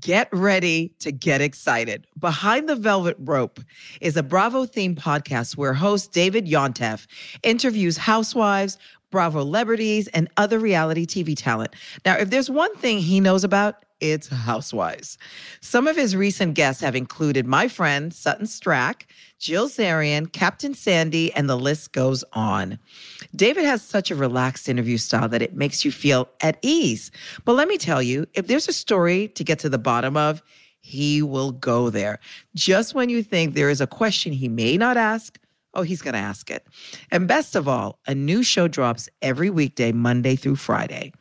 Get ready to get excited. Behind the Velvet Rope is a Bravo themed podcast where host David Yontef interviews housewives, Bravo celebrities, and other reality TV talent. Now, if there's one thing he knows about, it's housewives. Some of his recent guests have included my friend Sutton Stracke, Jill Zarin, Captain Sandy, and the list goes on. David has such a relaxed interview style that it makes you feel at ease. But let me tell you, if there's a story to get to the bottom of, he will go there. Just when you think there is a question he may not ask, oh, he's going to ask it. And best of all, a new show drops every weekday, Monday through Friday.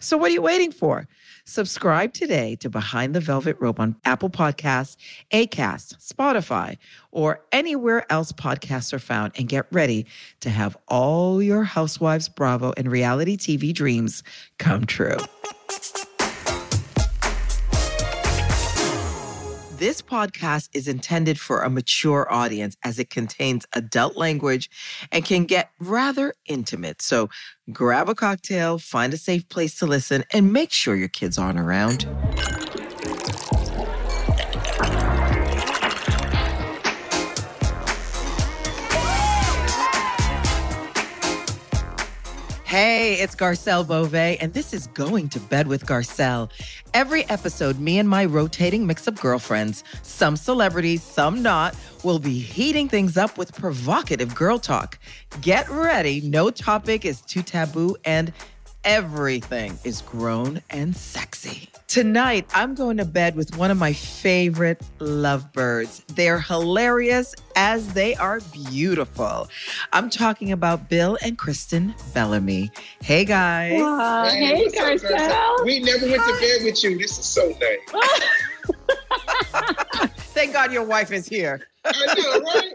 So what are you waiting for? Subscribe today to Behind the Velvet Rope on Apple Podcasts, Acast, Spotify, or anywhere else podcasts are found and get ready to have all your Housewives Bravo and reality TV dreams come true. This podcast is intended for a mature audience as it contains adult language and can get rather intimate. So grab a cocktail, find a safe place to listen, and make sure your kids aren't around. Hey, it's Garcelle Beauvais, and this is Going to Bed with Garcelle. Every episode, me and my rotating mix of girlfriends, some celebrities, some not, will be heating things up with provocative girl talk. Get ready, no topic is too taboo, and everything is grown and sexy. Tonight, I'm going to bed with one of my favorite lovebirds. They're hilarious as they are beautiful. I'm talking about Bill and Kristen Bellamy. Hey, guys. Wow. Hey, what's up, We never went to bed with you. This is so nice. Thank God your wife is here. I know, right?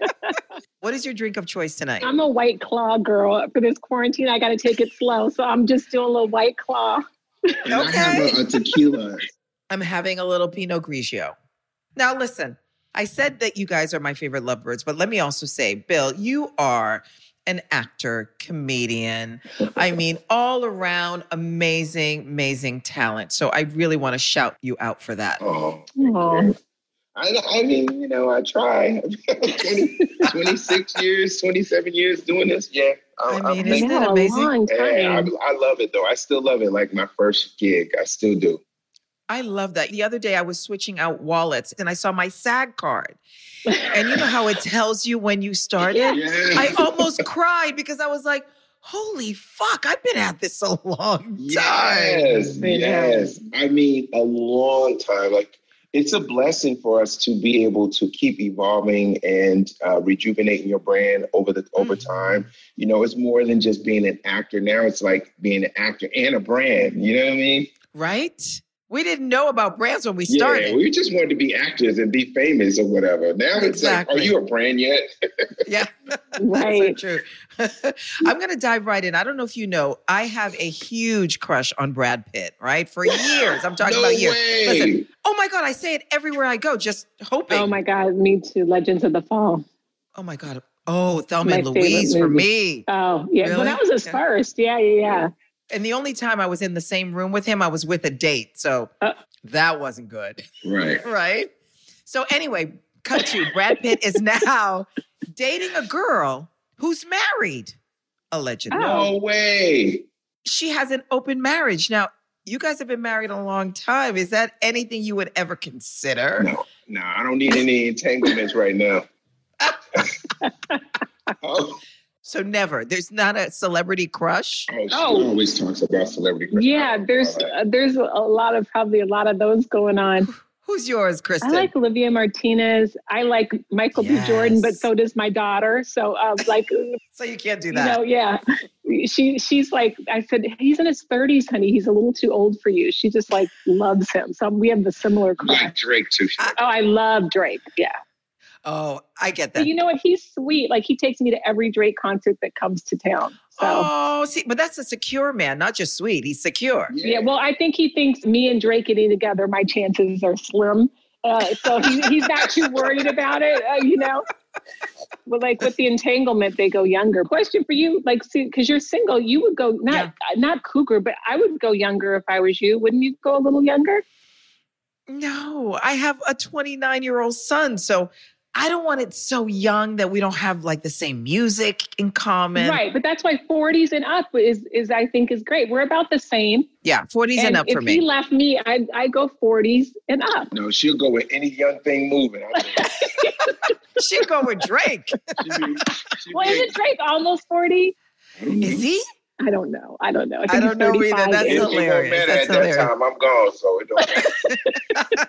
What is your drink of choice tonight? I'm a white claw girl. For this quarantine, I got to take it slow. So I'm just doing a little white claw. And I have a, a tequila. I'm having a little Pinot Grigio. Now, listen, I said that you guys are my favorite lovebirds, but let me also say, Bill, you are an actor, comedian. I mean, all around amazing, amazing talent. So I really want to shout you out for that. Oh, I, I mean, you know, I try. 20, 26 years, 27 years doing this. Yeah. I'm- I mean, I'm isn't that a amazing? long yeah, I, time. I love it though. I still love it. Like my first gig, I still do. I love that. The other day I was switching out wallets and I saw my SAG card. And you know how it tells you when you started? Yeah. I almost cried because I was like, holy fuck, I've been at this a long time. Yes, I yes. I mean, a long time. Like it's a blessing for us to be able to keep evolving and uh, rejuvenating your brand over the over Mhm. time. You know, it's more than just being an actor. Now it's like being an actor and a brand. You know what I mean? Right? We didn't know about brands when we started. Yeah, started. we just wanted to be actors and be famous or whatever. Now it's like, are you a brand yet? Yeah. Right. That's so true. I'm going to dive right in. I don't know if you know, I have a huge crush on Brad Pitt, right? For years. I'm talking no about years. way. Listen, oh my God, I say it everywhere I go, just hoping. Oh my God, me too. Legends of the Fall. Oh my God. Oh, Thelma My and Louise for me. Oh, yeah. Really? Well, that was his Yeah. first. Yeah, yeah, yeah. And the only time I was in the same room with him, I was with a date. So Uh. that wasn't good. right. right? So anyway, cut to Brad Pitt is now dating a girl who's married, allegedly. No way. She has an open marriage. Now, you guys have been married a long time. Is that anything you would ever consider? No, no, I don't need any entanglements right now. oh, So never. There's not a celebrity crush. oh, she Oh. always talks about celebrity. crush. Yeah, there's uh, there's a lot of probably a lot of those going on. Who's yours, Kristen? I like Olivier Martinez. I like Michael B. Jordan, but so does my daughter. So uh, like so you can't do you that. know, yeah. She she's like I said, he's in his thirties, honey. He's a little too old for you. She just like loves him. So we have the similar crush. like Drake too. She- Oh, I love Drake. Yeah. Oh, I get But that. you know what? He's sweet. Like he takes me to every Drake concert that comes to town. So Oh, see, but that's a secure man, not just sweet. He's secure. yeah. Well, I think he thinks me and Drake getting together, my chances are slim. Uh, so he, he's not too worried about it, uh, you know. But like with the entanglement, they go younger. Question for you, like, see, because you're single, you would go not not cougar, but I would go younger if I was you. Wouldn't you go a little younger? No, I have a 29 year old son. So I don't want it so young that we don't have like the same music in common. Right. But that's why 40s and up is, is I think is great. We're about the same. Yeah, 40s and, And up if he left me, I I go 40s and up. No, she'll go with any young thing moving. she'll go with Drake. she be- she Well, isn't Drake almost 40? I don't know. Is he? I don't know. I don't know. I, I don't know either. That's It ish. won't hilarious. That's at that time. I'm gone, so it don't matter.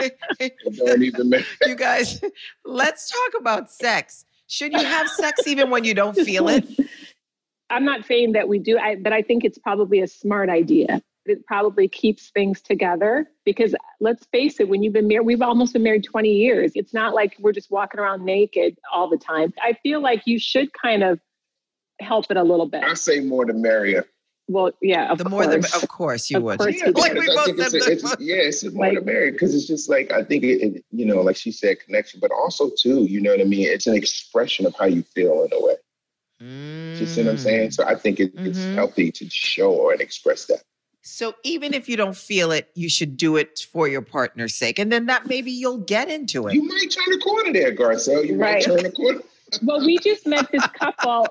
It don't even matter. you guys, let's talk about sex. Should you have sex even when you don't feel it? I'm not saying that we do, I, but I think it's probably a smart idea. It probably keeps things together because let's face it, when you've been married, we've almost been married 20 years. It's not like we're just walking around naked all the time. I feel like you should kind of help it a little bit. I say more the merrier. Well, yeah, of The more the, course. of course you Of would. course Yeah. Like we both think it's said a- it's- yeah, it's more Like- the merrier because it's just like I think it, it, you know, like she said, connection, but also too, you know what I mean. It's an expression of how you feel in a way. You see what I'm saying? So I think it, it's Mhm. healthy to show and express that. So even if you don't feel it, you should do it for your partner's sake. And then that maybe you'll get into it. You might turn a corner there, Garcelle. You Right. might turn a corner. well, we just met this couple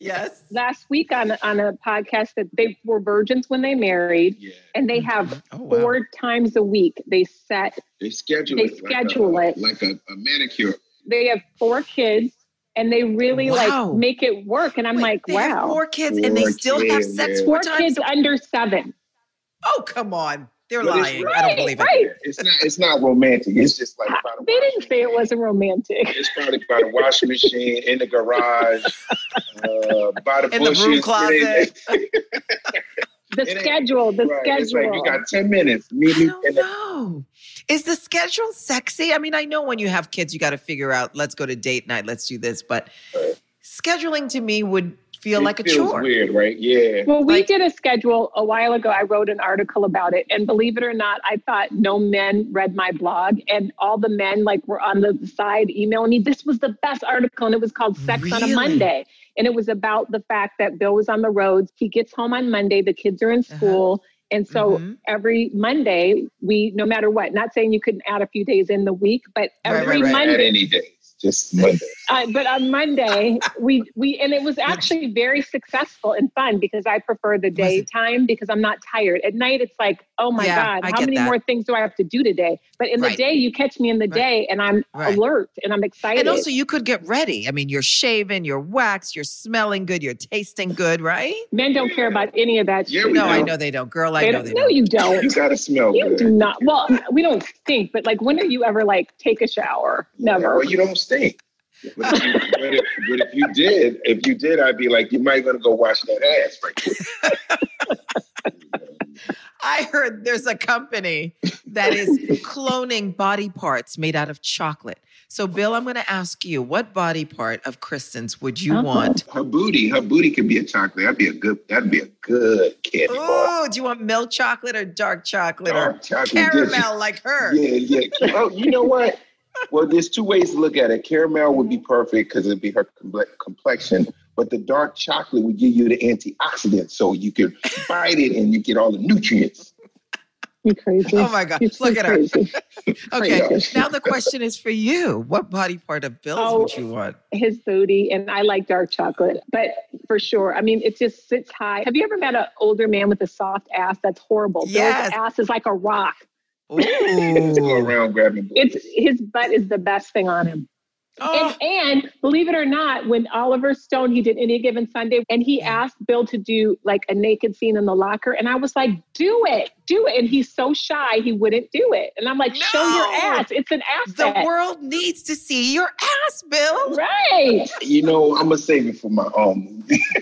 Yes. last week on, on a podcast that they were virgins when they married Yeah. and they mm-hmm. have Oh, wow. four times a week they set They schedule They it. schedule like it. a, like a, a manicure. they have four kids and they really Wow. like make it work and i'm Wait, like they have wow four kids and they Four still have sex yeah. four four times. kids a- under seven oh, come on. They're But it's lying. I don't right, believe it. right. It's not. It's not romantic. It's just like by the they didn't say it wasn't romantic It's probably by the washing machine in the garage, uh, by the In the bushes. broom It closet. the It schedule the Right, It's like schedule you got ten minutes. Meet I don't in the. Is the schedule sexy? I mean, I know when you have kids, you got to figure out, let's go to date night, let's do this. But Right. scheduling to me would feel it like a chore. Weird, right? Yeah. well we Like- did a schedule a while ago i wrote an article about it and believe it or not i thought no men read my blog and all the men like were on the side emailing me this was the best article and it was called sex on a monday and it was about the fact that bill was on the roads he gets home on monday the kids are in Uh-huh. school and so Mhm. every monday we no matter what not saying you couldn't add a few days in the week but every right, right. At monday any days, just Monday. uh, but on Monday, we we and it was actually very successful and fun because I prefer the daytime because I'm not tired. At night, it's like, oh my Yeah, god, I how many that. more things do I have to do today? But in Right. the day, you catch me in the Right. day, and I'm Right. alert and I'm excited. And also, you could get ready. I mean, you're shaven, you're waxed, you're smelling good, you're tasting good, right? men don't care about any of that. Yeah, shit. we No, I know they don't. Girl, I They know don't- they no, don't. you You don't. You gotta smell You good. do not. Well, we don't stink, but like, when do you ever like take a shower? Never. Well, you don't stink. But if, you, but, if, but if you did, if you did, I'd be like, you might want to go wash that ass right quick. I heard there's a company that is cloning body parts made out of chocolate. So, Bill, I'm going to ask you, what body part of Kristen's would you Uh-huh. want? Her booty, her booty could be a chocolate. That'd be a good. That'd be a good candy bar. Oh, do you want milk chocolate or dark chocolate Dark or chocolate. caramel like her? Yeah, yeah. Oh, you know what? Well, there's two ways to look at it. Caramel would be perfect because it'd be her complexion, but the dark chocolate would give you the antioxidants, so you could bite it and you get all the nutrients. You crazy? Oh my God, so look at her. Okay, now the question is for you. What body part of Bill's Oh. would you want? his booty and I like dark chocolate, but for sure. I mean, it just sits high. Have you ever met an older man with a soft ass? That's horrible. Yes. Bill's ass is like a rock. Just go around grabbing. It's his butt is the best thing on him. Oh, And, and believe it or not, when Oliver Stone, he did any given Sunday, and he asked Bill to do like a naked scene in the locker, and I was like, "Do it, do it!" And he's so shy, he wouldn't do it. And I'm like, "Show your ass! It's an ass." the world needs to see your ass, Bill. right?" You know, I'm gonna save it for my own movie.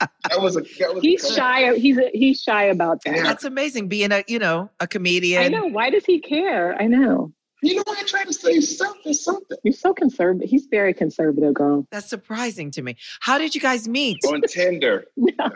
that was a. That was He's a, shy. He's a, he's shy about that. Yeah. That's amazing. Being a, you know, a comedian. I know. Why does he care? I know. You know, I try to say something, something You're so conservative. He's very conservative, girl. That's surprising to me. How did you guys meet? on Tinder. No.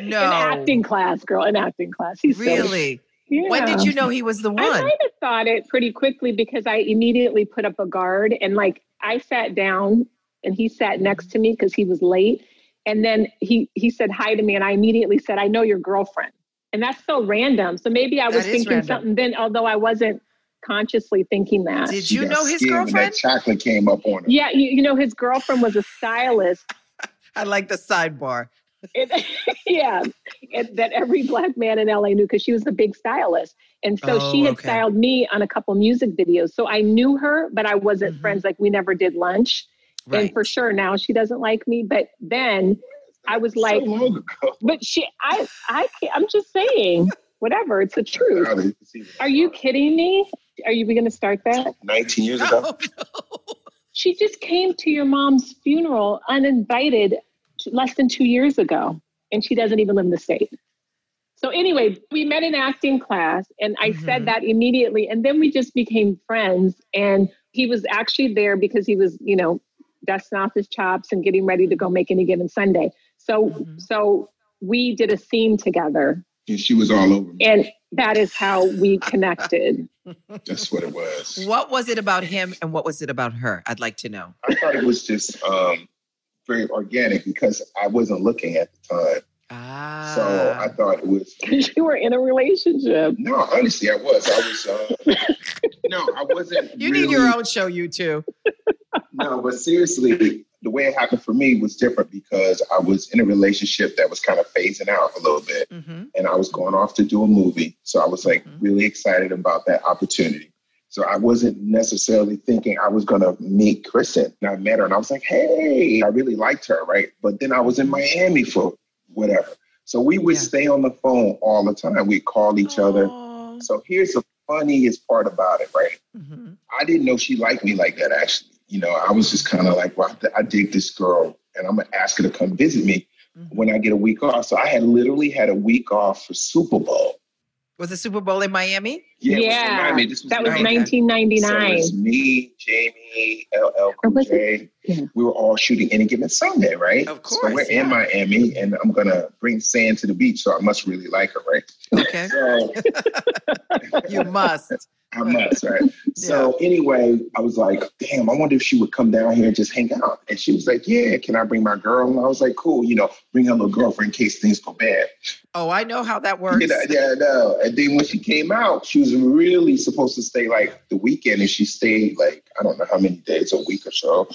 No. An acting class, girl. An acting class. He's so- Really? yeah. When did you know he was the one? I one? might have thought it pretty quickly because I immediately put up a guard and like I sat down and he sat next to me because he was late. And then he he said hi to me and I immediately said, I know your girlfriend. And that's so random. So maybe I was That is thinking random. something then, although I wasn't consciously thinking that. Did you got know his scared girlfriend? That chocolate came up on her. Yeah, you, you know, his girlfriend was a stylist. I like the sidebar. And, yeah, and that every black man in LA knew because she was a big stylist. And so Oh, she had okay. styled me on a couple music videos. So I knew her, but I wasn't Mhm. friends. Like we never did lunch. Right. And for sure now she doesn't like me. But then I was like, so but she, I, I can't, I'm just saying, whatever. It's the truth. Are you kidding me? Are you going to start that? 19 years ago? Oh, no. She just came to your mom's funeral uninvited less than two years ago, and she doesn't even live in the state. So, anyway, we met in acting class, and I Mhm. said that immediately. And then we just became friends. And he was actually there because he was, you know, dusting off his chops and getting ready to go make any given Sunday. So, Mhm. so we did a scene together, And she was all over me. and that is how we connected. That's what it was. What was it about him and what was it about her? I'd like to know. I thought it was just um, very organic because I wasn't looking at the time. Ah. So I thought it was. you were in a relationship. No, honestly, I was. I was. Uh, no, I wasn't. you really, need your own show, you two. No, but seriously, the way it happened for me was different because I was in a relationship that was kind of phasing out a little bit, hmm and I was going off to do a movie. So I was like Mhm. really excited about that opportunity. So I wasn't necessarily thinking I was going to meet Kristen. And I met her and I was like, hey, I really liked her, right? But then I was in Miami for whatever. So we would Yeah. stay on the phone all the time. We'd call each other. Oh. So here's the funniest part about it, right? Mhm. I didn't know she liked me like that, actually. You know, I was just kind of like, well, I dig this girl and I'm going to ask her to come visit me Mhm. when I get a week off. So I had literally had a week off for Super Bowl. Was the Super Bowl in Miami? Yeah, it was in Miami. This was That was 1999. So it's me, Jamie, LL Cool J. Yeah. We were all shooting any given Sunday, right? Of So course, we're yeah. in Miami, and I'm gonna bring sand to the beach. So I must really like her, right? Okay. So you must. I must, right? So anyway, I was like, damn, I wonder if she would come down here and just hang out. And she was like, yeah, can I bring my girl? And I was like, cool, you know, bring her little girlfriend in case things go bad. Oh, I know how that works. You know, yeah, no. And then when she came out, she was really supposed to stay like the weekend, and she stayed like I don't know how many days, a week or so.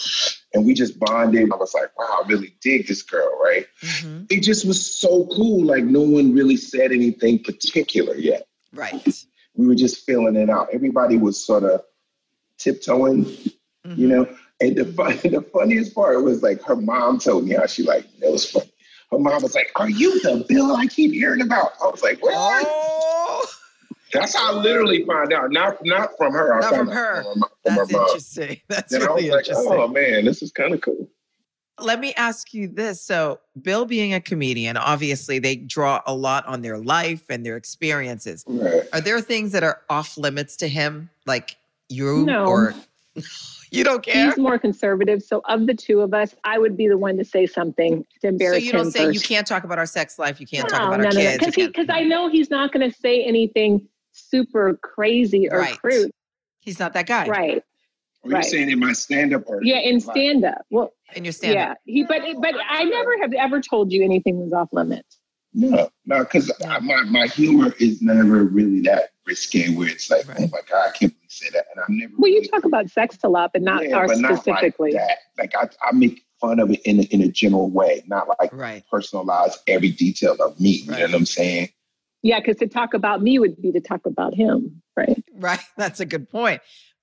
And we just bonded. I was like, wow, I really dig this girl, right? Mhm. It just was so cool. Like no one really said anything particular yet. Right. We were just feeling it out. Everybody was sort of tiptoeing, Mhm. you know. And the fun, the funniest part was like her mom told me how she like it was funny. Her mom was like, "Are you the Bill I keep hearing about?" I was like, "What?" Oh, That's how I literally found out. Not not from her. Not from her. From my, from that's interesting. That's And I was really like, interesting. oh man, this is kind of cool. Let me ask you this. So, Bill being a comedian, obviously they draw a lot on their life and their experiences. Right. Are there things that are off limits to him? Like you No. or you don't care? He's more conservative. So, of the two of us, I would be the one to say something to embarrass. So you don't him say you can't talk about our sex life, you can't no, talk about no, our no, no. kids. Because you he, can't- because I know he's not going to say anything super crazy or Right. crude. He's not that guy. Right. Oh, Are you Right. saying in my stand up or Yeah. In stand up. Well, In your stand up. yeah. He, but, but I never have ever told you anything was off limits. No, no, because my, my humor is never really that risque where it's like, oh my God, I can't believe you say that. And I'm never Well, you talk about sex a lot, but not Yeah, ours but not specifically. Like, that. like I, I make fun of it in a, in a general way, not like Right. personalize every detail of me. You know what I'm saying? Yeah, because to talk about me would be to talk about him, right? Right. That's a good point.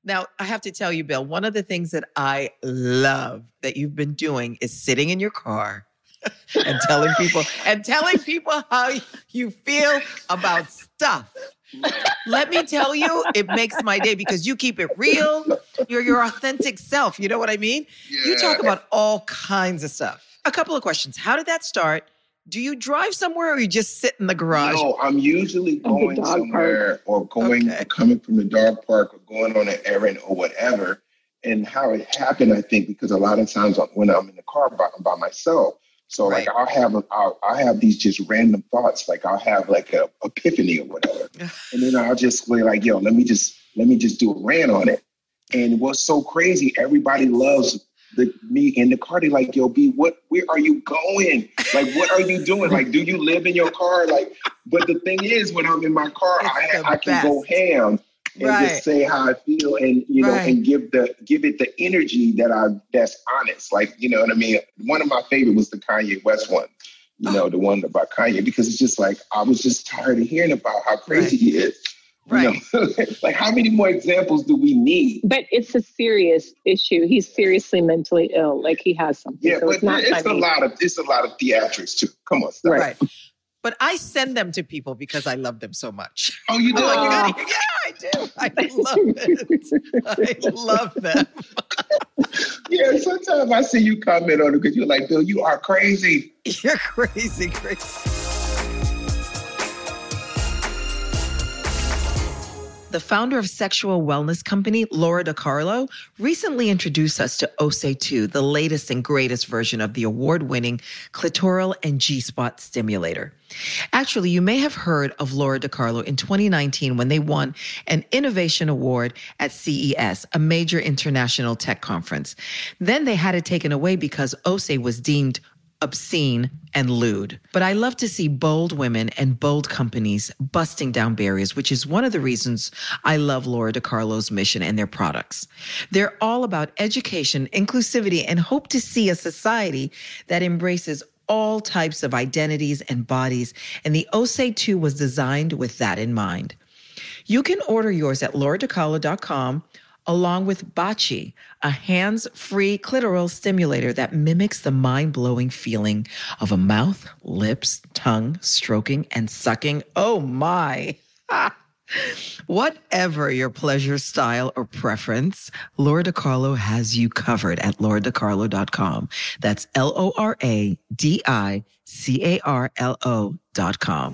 Now, I have to tell you, Bill, one of the things that I love that you've been doing is sitting in your car and telling people and telling people how you feel about stuff. Let me tell you, it makes my day because you keep it real. You're your authentic self. You know what I mean? You talk about all kinds of stuff. A couple of questions. How did that start? Do you drive somewhere or you just sit in the garage? No, I'm usually going dog somewhere or going Okay. coming from the dog park or going on an errand or whatever. And how it happened, I think, because a lot of times when I'm in the car by, by myself, so like I'll have a, I'll, I'll have these just random thoughts, like I'll have like a epiphany or whatever, and then I'll just be like, yo, let me just let me just do a rant on it. And what's so crazy, everybody loves the me in the car. They like, yo, B, what? Where are you going? Like, what are you doing? Like, do you live in your car? Like, but the thing is, when I'm in my car, I, I can go ham and right. just say how I feel and you know right. and give the give it the energy that I that's honest. Like, you know what I mean? One of my favorite was the Kanye West one. You oh. know, the one about Kanye, because it's just like I was just tired of hearing about how crazy right. he is. Right. You know? like how many more examples do we need? But it's a serious issue. He's seriously mentally ill. Like he has something. Yeah, so but it's, not it's a lot of it's a lot of theatrics too. Come on, stop. Right. But I send them to people because I love them so much. Oh, you do? Like, you gotta, yeah, I do. I love it. I love them. yeah, sometimes I see you comment on it because you're like, Bill, you are crazy. You're crazy, crazy. The founder of sexual wellness company, Lora DiCarlo, recently introduced us to Osé 2, the latest and greatest version of the award winning clitoral and G spot stimulator. Actually, you may have heard of Lora DiCarlo in 2019 when they won an innovation award at CES, a major international tech conference. Then they had it taken away because Osé was deemed obscene, and lewd. But I love to see bold women and bold companies busting down barriers, which is one of the reasons I love Lora DiCarlo's mission and their products. They're all about education, inclusivity, and hope to see a society that embraces all types of identities and bodies. And the Osé 2 was designed with that in mind. You can order yours at loradicarlo.com along with Baci, a hands free clitoral stimulator that mimics the mind blowing feeling of a mouth, lips, tongue stroking and sucking. Oh my. Whatever your pleasure style or preference, Lora DiCarlo has you covered at loradicarlo.com. That's L O R A D I C A R L O.com.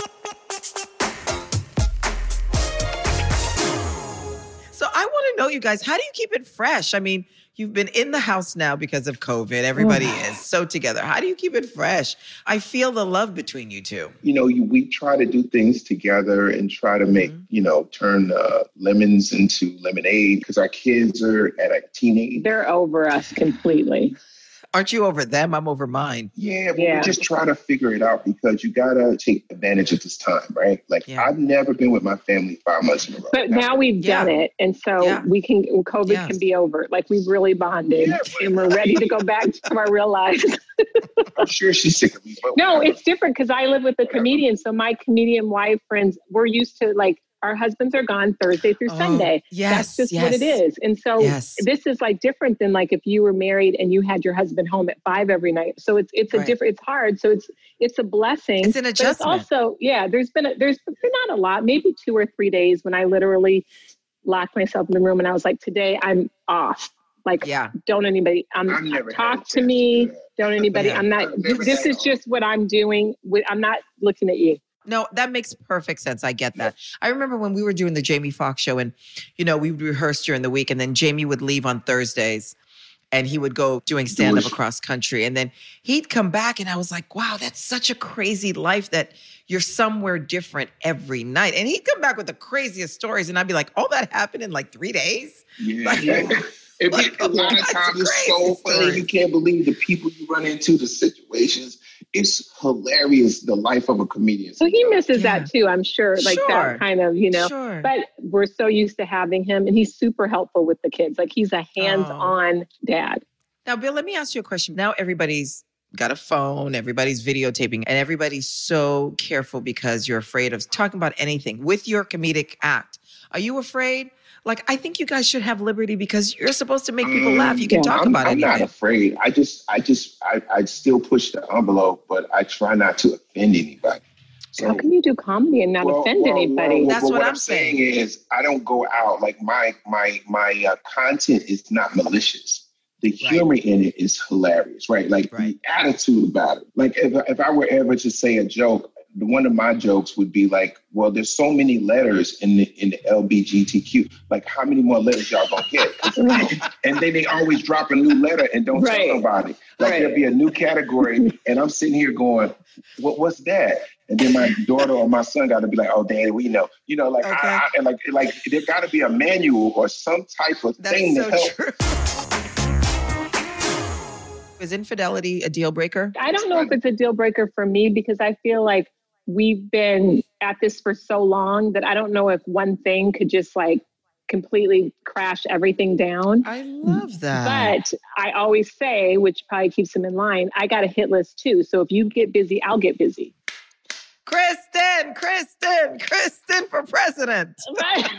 know, you guys, how do you keep it fresh? I mean, you've been in the house now because of COVID. Everybody is so together. How do you keep it fresh? I feel the love between you two. You know, you, we try to do things together and try to make, mm-hmm. you know, turn uh, lemons into lemonade because our kids are at a teenage. They're over us completely aren't you over them? I'm over mine. Yeah, but yeah. we just try to figure it out because you gotta take advantage of this time, right? Like yeah. I've never been with my family five months in a row. But now we've yeah. done it, and so we can. COVID yes. can be over. Like we've really bonded, and we're ready to go back to our real lives. I'm sure she's sick of me. no, it's different because I live with a comedian, so my comedian wife friends, we're used to like our husbands are gone Thursday through oh, Sunday. Yes, that's just yes. what it is. And so yes. this is like different than like if you were married and you had your husband home at five every night. So it's it's a right. different. It's hard. So it's it's a blessing. It's an adjustment. It's also yeah. There's been a, there's been not a lot. Maybe two or three days when I literally locked myself in the room and I was like, today I'm off. Like, yeah. don't anybody um, talk to me. To don't anybody. Yeah. I'm not. This is just what I'm doing. With, I'm not looking at you. No, that makes perfect sense. I get that. I remember when we were doing the Jamie Foxx show and, you know, we would rehearse during the week and then Jamie would leave on Thursdays and he would go doing stand up across country. And then he'd come back and I was like, wow, that's such a crazy life that you're somewhere different every night. And he'd come back with the craziest stories. And I'd be like, all that happened in like three days? Yeah. Like, yeah. It, like, a lot of times it's so funny. You can't believe the people you run into, the situations it's hilarious the life of a comedian. So he misses yeah. that too, I'm sure. Like sure. that kind of, you know. Sure. But we're so used to having him and he's super helpful with the kids. Like he's a hands-on oh. dad. Now, Bill, let me ask you a question. Now everybody's got a phone, everybody's videotaping, and everybody's so careful because you're afraid of talking about anything with your comedic act. Are you afraid? Like, I think you guys should have liberty because you're supposed to make people um, laugh. You can yeah, talk I'm, about it. I'm not afraid. I just, I just, I, I still push the envelope, but I try not to offend anybody. So, How can you do comedy and not well, offend well, anybody? Well, That's what, what, I'm saying. saying. Is I don't go out like my my my uh, content is not malicious. The humor right. in it is hilarious, right? Like right. the attitude about it. Like if if I were ever to say a joke, one of my jokes would be like, well, there's so many letters in the in the LBGTQ. Like, how many more letters y'all gonna get? and then they always drop a new letter and don't right. tell nobody. Like right. there'll be a new category, and I'm sitting here going, what what's that? And then my daughter or my son got to be like, "Oh, Daddy, we know." You know, like, okay. I, I, and like, like there got to be a manual or some type of That's thing so to help. True. Is infidelity a deal breaker? I don't know if it's a deal breaker for me because I feel like we've been at this for so long that I don't know if one thing could just like completely crash everything down. I love that. But I always say, which probably keeps them in line, I got a hit list too. So if you get busy, I'll get busy. Kristen, Kristen, Kristen for president. Right.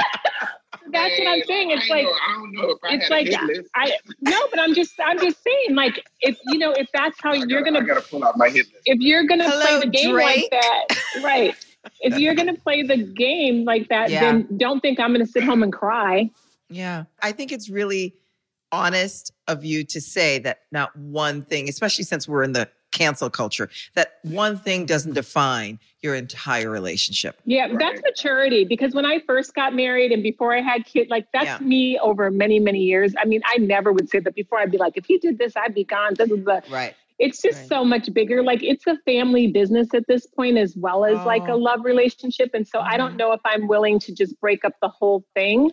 That's what I'm saying. It's I like know, I don't know if I it's had like hit. I no, but I'm just I'm just saying, like if you know, if that's how I you're gotta, gonna I gotta pull out my hit list. if you're gonna Hello, play the game Drake? like that, right? If you're gonna play the game like that, Yeah. then don't think I'm gonna sit home and cry. Yeah. I think it's really honest of you to say that not one thing, especially since we're in the cancel culture, that one thing doesn't define your entire relationship. Yeah, Right. that's maturity because when I first got married and before I had kids, like that's Yeah. me over many, many years. I mean, I never would say that before. I'd be like, if he did this, I'd be gone. Blah, blah, blah. Right. It's just Right. so much bigger. Like it's a family business at this point, as well as like a Oh. love relationship. And so I Mhm. don't know if I'm willing to just break up the whole thing.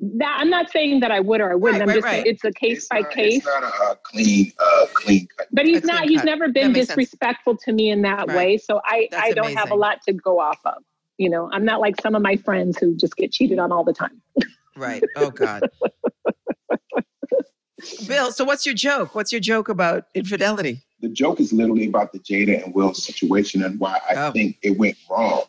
That I'm not saying that I would or I wouldn't. Right, I'm right, just right. it's a case It's by not- case. It's not a, clean, uh, clean cut. But he's A not. He's cut. never been makes sense. disrespectful to me in that Right. way. So I, That's I don't have a lot to go off of. You know, I'm not like some of my friends who just get cheated on all the time. Right. Oh God. Bill, so what's your joke? What's your joke about infidelity? The joke is literally about the Jada and Will situation and why I Oh. think it went wrong.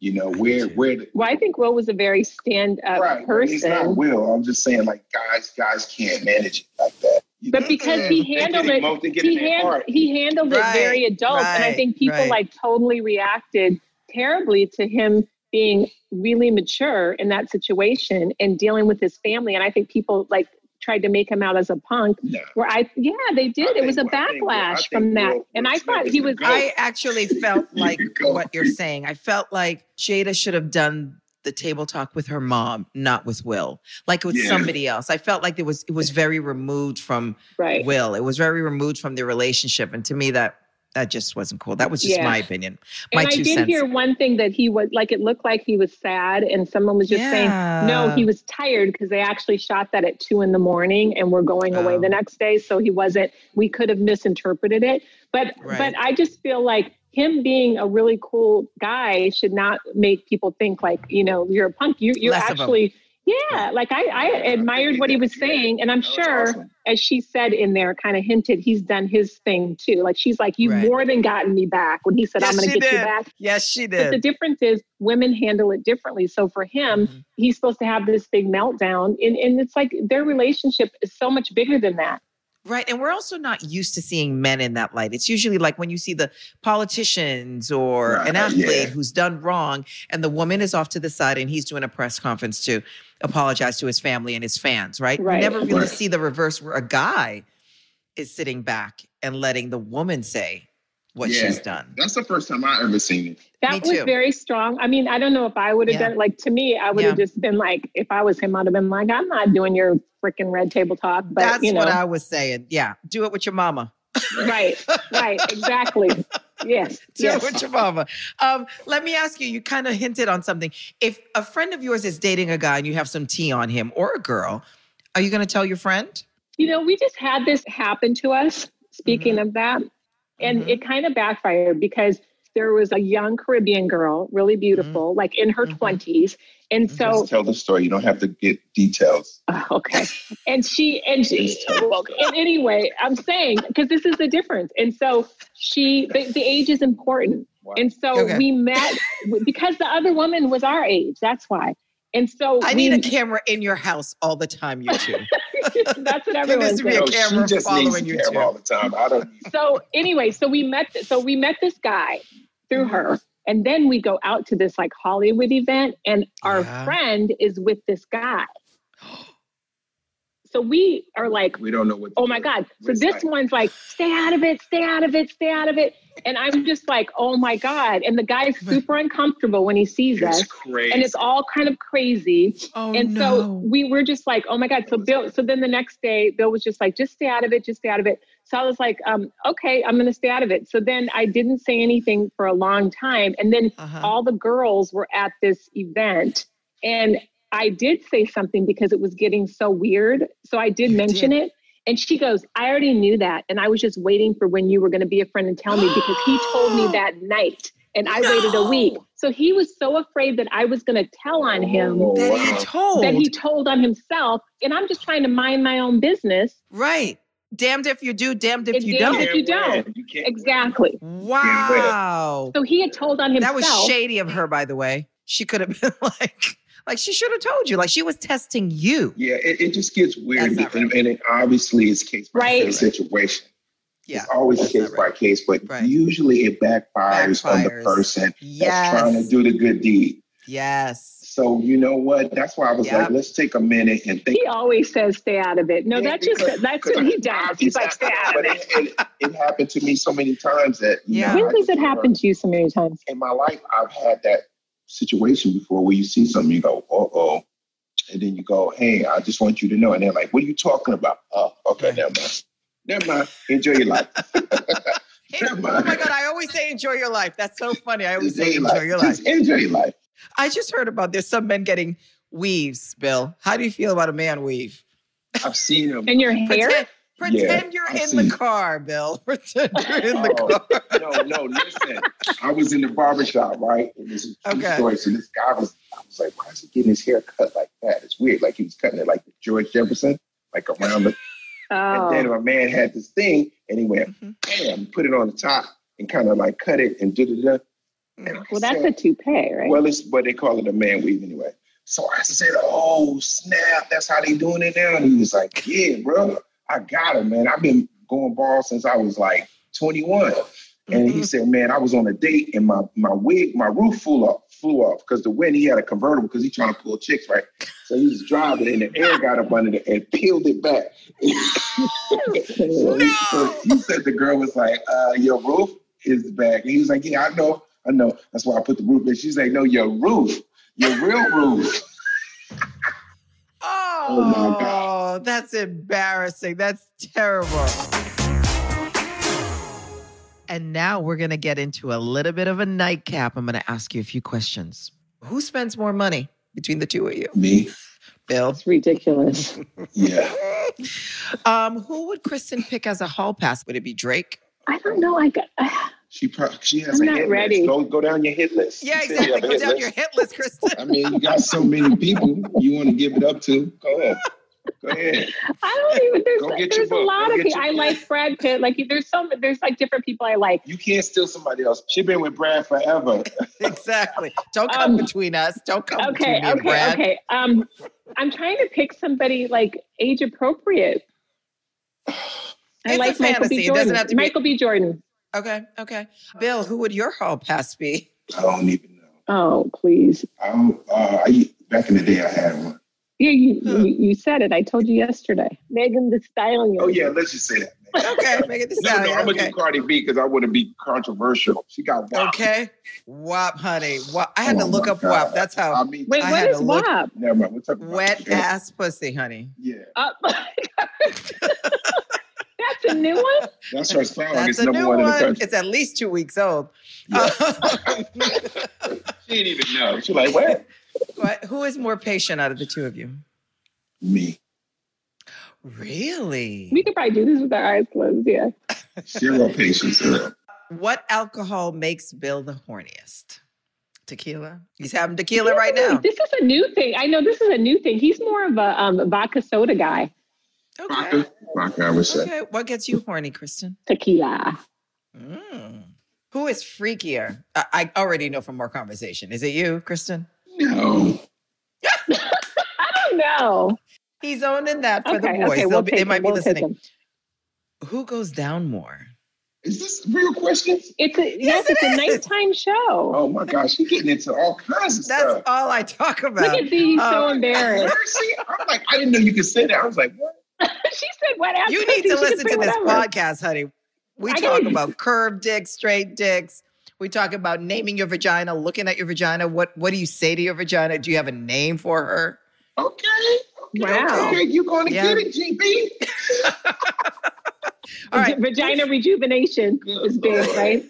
You know, where too. where the, Well, I think Will was a very stand-up right, It's not person, Will. I'm just saying, like guys, guys can't manage it like that. You but know? because he handled get it, emo- he, hand, he handled Right, it very adult, and I think people right. like totally reacted terribly to him being really mature in that situation and dealing with his family. And I think people like tried to make him out as a punk. No. Where I, yeah, they did. I it was a think- I think- I backlash from that, and I thought he was. I actually felt like go. what you're saying. I felt like Jada should have done the table talk with her mom, not with Will, like with Yeah. somebody else. I felt like it was it was very removed from Right. Will. It was very removed from their relationship, and to me that that just wasn't cool. That was just Yeah. my opinion, my And I did cents. hear one thing that he was like, it looked like he was sad, and someone was just saying, no, he was tired because they actually shot that at two in the morning and we're going away Oh. the next day. So he wasn't, we could have misinterpreted it. But, Right. but I just feel like him being a really cool guy should not make people think like, you know, you're a punk. You, you're Less actually, yeah, like I, I admired what he was saying. And I'm sure awesome. as she said in there, kind of hinted, he's done his thing too. Like she's like, you've Right. more than gotten me back when he said, Yes, I'm going to get you back. yes, she did. But the difference is women handle it differently. So for him, Mhm. he's supposed to have this big meltdown. And, and it's like their relationship is so much bigger than that. Right. And we're also not used to seeing men in that light. It's usually like when you see the politicians or an athlete yeah. who's done wrong and the woman is off to the side and he's doing a press conference to apologize to his family and his fans, right? We Right. never really Right. see the reverse where a guy is sitting back and letting the woman say what Yeah. she's done. That's the first time I ever seen it. That was very strong. I mean, I don't know if I would have Yeah. done it. Like to me, I would have Yeah. just been like, if I was him, I'd have been like, I'm not doing your freaking red table talk. But That's you know, what I was saying. Yeah. Do it with your mama. right, right, exactly. Yes, Do yes. it with your mama. Um, let me ask you, you kind of hinted on something. If a friend of yours is dating a guy and you have some tea on him or a girl, are you going to tell your friend? You know, we just had this happen to us. Speaking of that, and Mhm. it kind of backfired because there was a young Caribbean girl, really beautiful, like in her Mhm. 20s. And so, Just tell the story. You don't have to get details. oh, okay. And she, and she, Just tell well, and anyway, I'm saying, because this is the difference. And so she, the, the age is important. Wow. And so Okay. we met because the other woman was our age. That's why. And so I we, need a camera in your house all the time, you two. that's what There everyone needs to be a camera she just following needs you camera all the time. I don't. So anyway, so we met so we met this guy through Mm-hmm. her. And then we go out to this like Hollywood event, and our Yeah. friend is with this guy. So we are like, we don't know what. oh my. God. So this like- one's like, stay out of it, stay out of it, stay out of it. And I'm just like, oh my God. And the guy's super uncomfortable when he sees us. It's crazy. And it's all kind of crazy. Oh, and so we were just like, oh my God. So Bill, so then the next day, Bill was just like, just stay out of it, just stay out of it. So I was like, um, okay, I'm gonna stay out of it. So then I didn't say anything for a long time. And then uh-huh. all the girls were at this event. And I did say something because it was getting so weird. So I did You mention did. it. And she goes, I already knew that. And I was just waiting for when you were going to be a friend and tell me because he told me that night. And I waited a week. So he was so afraid that I was going to tell on him Oh, That he told. that he told on himself. And I'm just trying to mind my own business. right. Damned if you do, damned if It's you damned don't. if you don't. You can't win. Exactly. Wow. So he had told on himself. That was shady of her, by the way. She could have been like, like she should have told you. Like she was testing you. Yeah, it, it just gets weird, That's not and, and it obviously is case by Right. case situation. Yeah. It's always that's case not by case, but Right. usually it backfires, on the person Yes. that's trying to do the good deed. Yes. So you know what? That's why I was Yep. like, let's take a minute and think. he always says, stay out of it. No, Yeah, that's just that's what he does. He's like, stay out of it. it, it, it happened to me so many times that Yeah. know, When I does it just happen to you so many times? in my life, I've had that situation before where you see something, you go, uh oh. And then you go, hey, I just want you to know. And they're like, what are you talking about? Oh, okay, Right. never mind. Never mind. Enjoy your life. Hey, Never oh my God, I always say enjoy your life. That's so funny. I always say enjoy life. your life. Just enjoy your life. I just heard about there's some men getting weaves, Bill. How do you feel about a man weave? I've seen them. In your hair? Pretend, pretend Yeah, you're I've in seen the car, Bill. Pretend you're in the Oh. car. no, no, listen. I was in the barbershop, right? And this is a Okay. story. So this guy was, I was like, why is he getting his hair cut like that? It's weird. Like he was cutting it like George Jefferson, like around the. And then Oh, my man had this thing, and he went, Mhm. bam, put it on the top, and kind of like cut it and da da da. And I well, that's a said- toupee, right? Well, it's what they call it a man weave anyway. So I said, "Oh snap! That's how they doing it now." And he was like, "Yeah, bro, I got him, man. I've been going bald since I was like 21." And he Mhm. said, "Man, I was on a date and my my wig, my roof flew off, flew off because the wind. He had a convertible because he's trying to pull chicks, right? So he was driving and the air got up under it and peeled it back. so, he, so he said the girl was like, uh, "Your roof is back." And he was like, "Yeah, I know, I know. That's why I put the roof in." She's like, "No, your roof, your real roof." Oh, my God. that's embarrassing. That's terrible. And now we're going to get into a little bit of a nightcap. I'm going to ask you a few questions. Who spends more money between the two of you? Me, Bill. it's ridiculous. yeah. Um, who would Kristen pick as a hall pass? Would it be Drake? I don't know. I got, She pro- she has I'm a not hit ready. list. Go go down your hit list. Yeah, You you exactly. Go down list. your hit list, Kristen. I mean, you got so many people you want to give it up to. Go ahead. Go ahead. I don't even. There's Go get your there's a book. lot Go of get people. I like Brad Pitt. Like there's some. There's like different people I like. You can't steal somebody else. She's been with Brad forever. exactly. Don't come Um, between us. Don't come Okay. between me and Okay. Brad. Okay. Um, I'm trying to pick somebody like age appropriate. I It's a like Michael fantasy. B. It Jordan. doesn't have to be- Michael B. Jordan. Okay. Okay. Bill, who would your hall pass be? I don't even know. Oh, please. I don't, uh, I, back in the day, I had one. Yeah, you, Huh. you, you said it. I told you yesterday. Megan Thee Stallion. Oh yeah, let's just say that. Okay. Make it the No, no, I'm gonna okay. do Cardi B because I want to be controversial. She got WAP. Okay. WAP, honey. WAP. I had Oh to look up God. WAP. That's I how mean, Wait, I what had is to look- WAP? never mind. We'll talk about wet ass pussy, honey. Yeah, Uh, that's a new one. that's her song. That's it's a number new one, in the one. country. It's at least two weeks old. Yeah. She didn't even know. She's like, what? What- who is more patient out of the two of you? Me. Really? We could probably do this with our eyes closed. Yeah. Zero patience. Zero. What alcohol makes Bill the horniest? Tequila. He's having tequila right now. This is a new thing. I know this is a new thing. He's more of a um, vodka soda guy. Okay. Vodka. Vodka, I would say. Okay. What gets you horny, Kristen? Tequila. Mm. Who is freakier? I, I already know from our conversation. Is it you, Kristen? No. I don't know. He's owning that for okay, the boys. okay, They'll we'll be, they might be We'll take listening. Who goes down more? Is this real questions? It's a yes, it it's a is. nighttime show. Oh my gosh, you're getting into all kinds of That's stuff. That's all I talk about. Look about. at these, so Uh, embarrassed. See, I'm like, I didn't know you could say that. I was like, what? she said, "What?" ass You need to listen to this whatever. podcast, honey. We I talk about curved dicks, straight dicks. We talk about naming your vagina, looking at your vagina. What what do you say to your vagina? Do you have a name for her? Okay. okay Wow. Okay, you going to Yeah. get it, GB? All right. Vagina rejuvenation is big, right?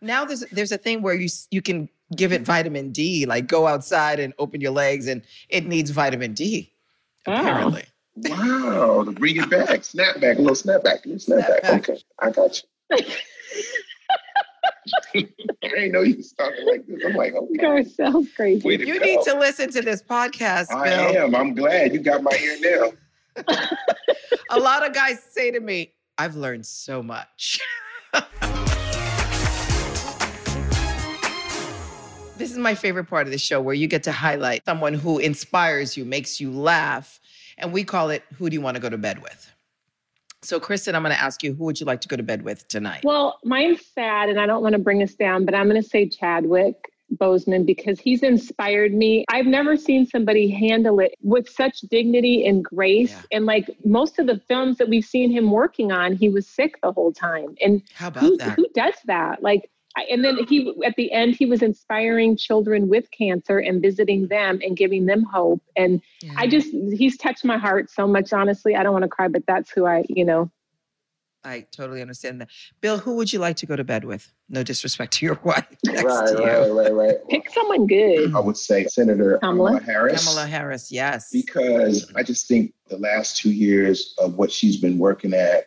Now there's there's a thing where you you can give it vitamin D, like go outside and open your legs, and it needs vitamin D. Oh. Apparently, Wow, to bring it back, snap back, a little snapback, a little snapback. Snapback. Okay, I got you. I didn't know you was talking like this. I'm like, okay. Garcelle's crazy. Way to You go. need to listen to this podcast, I Bill. am. I'm glad you got my ear now. A lot of guys say to me, I've learned so much. this is my favorite part of the show where you get to highlight someone who inspires you, makes you laugh, and we call it Who Do You Want to Go to Bed With? So, Kristen, I'm going to ask you, who would you like to go to bed with tonight? Well, mine's sad, and I don't want to bring us down, but I'm going to say Chadwick Boseman because he's inspired me. I've never seen somebody handle it with such dignity and grace. Yeah. And like most of the films that we've seen him working on, he was sick the whole time. And How about who, that? who does that? Like, and then he at the end he was inspiring children with cancer and visiting mm. them and giving them hope. And Yeah. I just he's touched my heart so much. Honestly, I don't want to cry, but that's who I you know I totally understand that. Bill, who would you like to go to bed with? No disrespect to your wife next right, to you. right, right, right. pick someone good. I would say Senator Kamala? Kamala Harris. Kamala Harris, yes. because I just think the last two years of what she's been working at,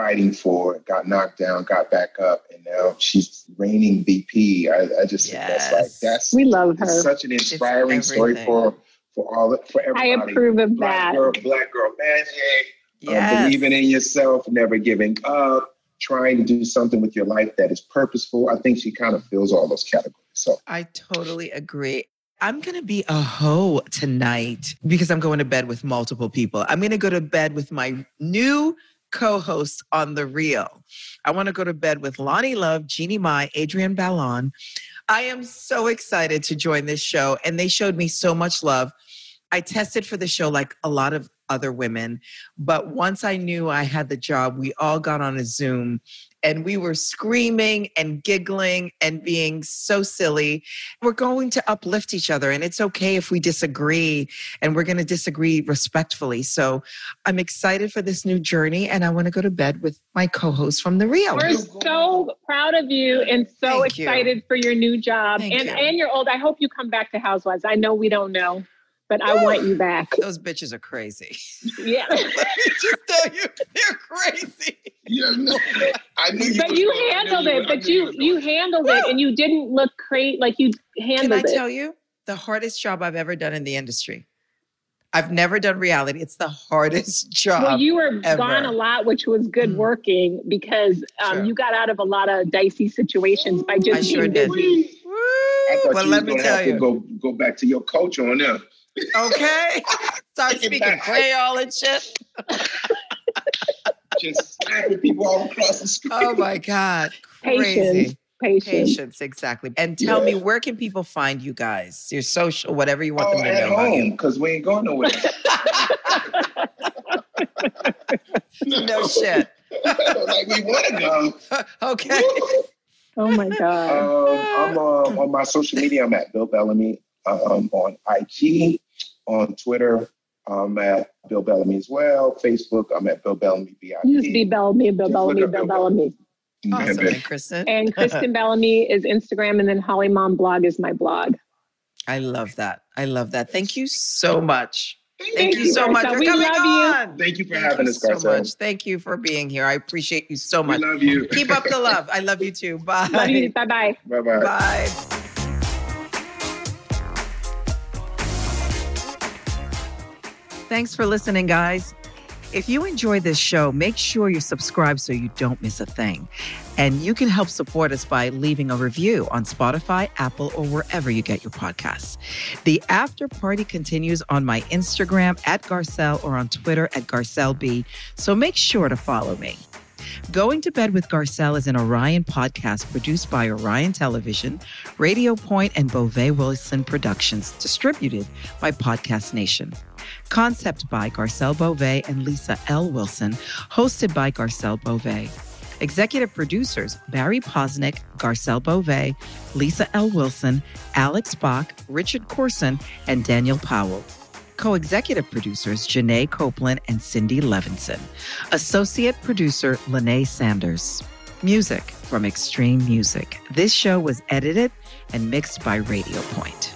fighting for, got knocked down, got back up, and now she's reigning VP. I, I just think that's like that's We love her. such an inspiring story for for all for everybody. I approve of Black that. girl, black girl magic, um, believing in yourself, never giving up, trying to do something with your life that is purposeful. I think she kind of fills all those categories. So I totally agree. I'm going to be a hoe tonight because I'm going to bed with multiple people. I'm going to go to bed with my new co host on The Real. I want to go to bed with Loni Love, Jeannie Mai, Adrienne Bailon. I am so excited to join this show, and they showed me so much love. I tested for the show like a lot of other women, but once I knew I had the job, we all got on a Zoom and we were screaming and giggling and being so silly. We're going to uplift each other, and it's okay if we disagree, and we're going to disagree respectfully. So I'm excited for this new journey, and I want to go to bed with my co host from The Real. We're so proud of you and so Thank you. excited for your new job. Thank and you. and you're old. I hope you come back to Housewives. I know we don't know, but I want you back. Those bitches are crazy. Yeah. Let me just tell you, they're crazy. yeah, no, I knew you. but was you going- handled you it. was- But you you going- handled it and you didn't look crazy like you handled. it. Can handled I it. tell you the hardest job I've ever done in the industry? I've never done reality. It's the hardest job. well, you were ever. gone a lot, which was good Mm. working because um, Sure. you got out of a lot of dicey situations by just I sure being did. busy. Woo! I Well, you let me tell you. go go back to your coach on them. Okay. Start Take it speaking back. Creole and shit. Just slapping people all across the screen. Oh my God. Patience. Crazy. Patience. Patience, exactly. And tell me, where can people find you guys? Your social, whatever you want Oh, them to at know about home, you. because we ain't going nowhere. No shit. like we want to go. okay. Oh my God. Um, I'm uh, on my social media. I'm at Bill Bellamy um, on IG, on Twitter. I'm at Bill Bellamy as well. Facebook. I'm at Bill Bellamy VIP. You just be Bellamy, Bill Bellamy, Bill Bill Bellamy. Awesome. And Kristen? And Kristen Bellamy is Instagram, and then Holly Mom Blog is my blog. I love that. I love that. Thank you so much. Thank you so Garcelle. much for We coming love you. Thank you for Thank having you us, so Garcelle. much. Thank you for being here. I appreciate you so We much. love you. Keep up the love. I love you too. Bye. Love you. Bye bye. Bye bye. Bye. Thanks for listening, guys. If you enjoy this show, make sure you subscribe so you don't miss a thing. And you can help support us by leaving a review on Spotify, Apple, or wherever you get your podcasts. The after party continues on my Instagram at Garcelle or on Twitter at GarcelleB, so make sure to follow me. Going to Bed with Garcelle is an Orion podcast produced by Orion Television, Radio Point, and Beauvais Wilson Productions, distributed by Podcast Nation. Concept by Garcelle Beauvais and Lisa L. Wilson, hosted by Garcelle Beauvais. Executive producers Barry Posnick, Garcelle Beauvais, Lisa L. Wilson, Alex Bach, Richard Corson, and Daniel Powell. Co executive producers Janae Copeland and Cindy Levinson. Associate producer Lene Sanders. Music from Extreme Music. This show was edited and mixed by Radio Point.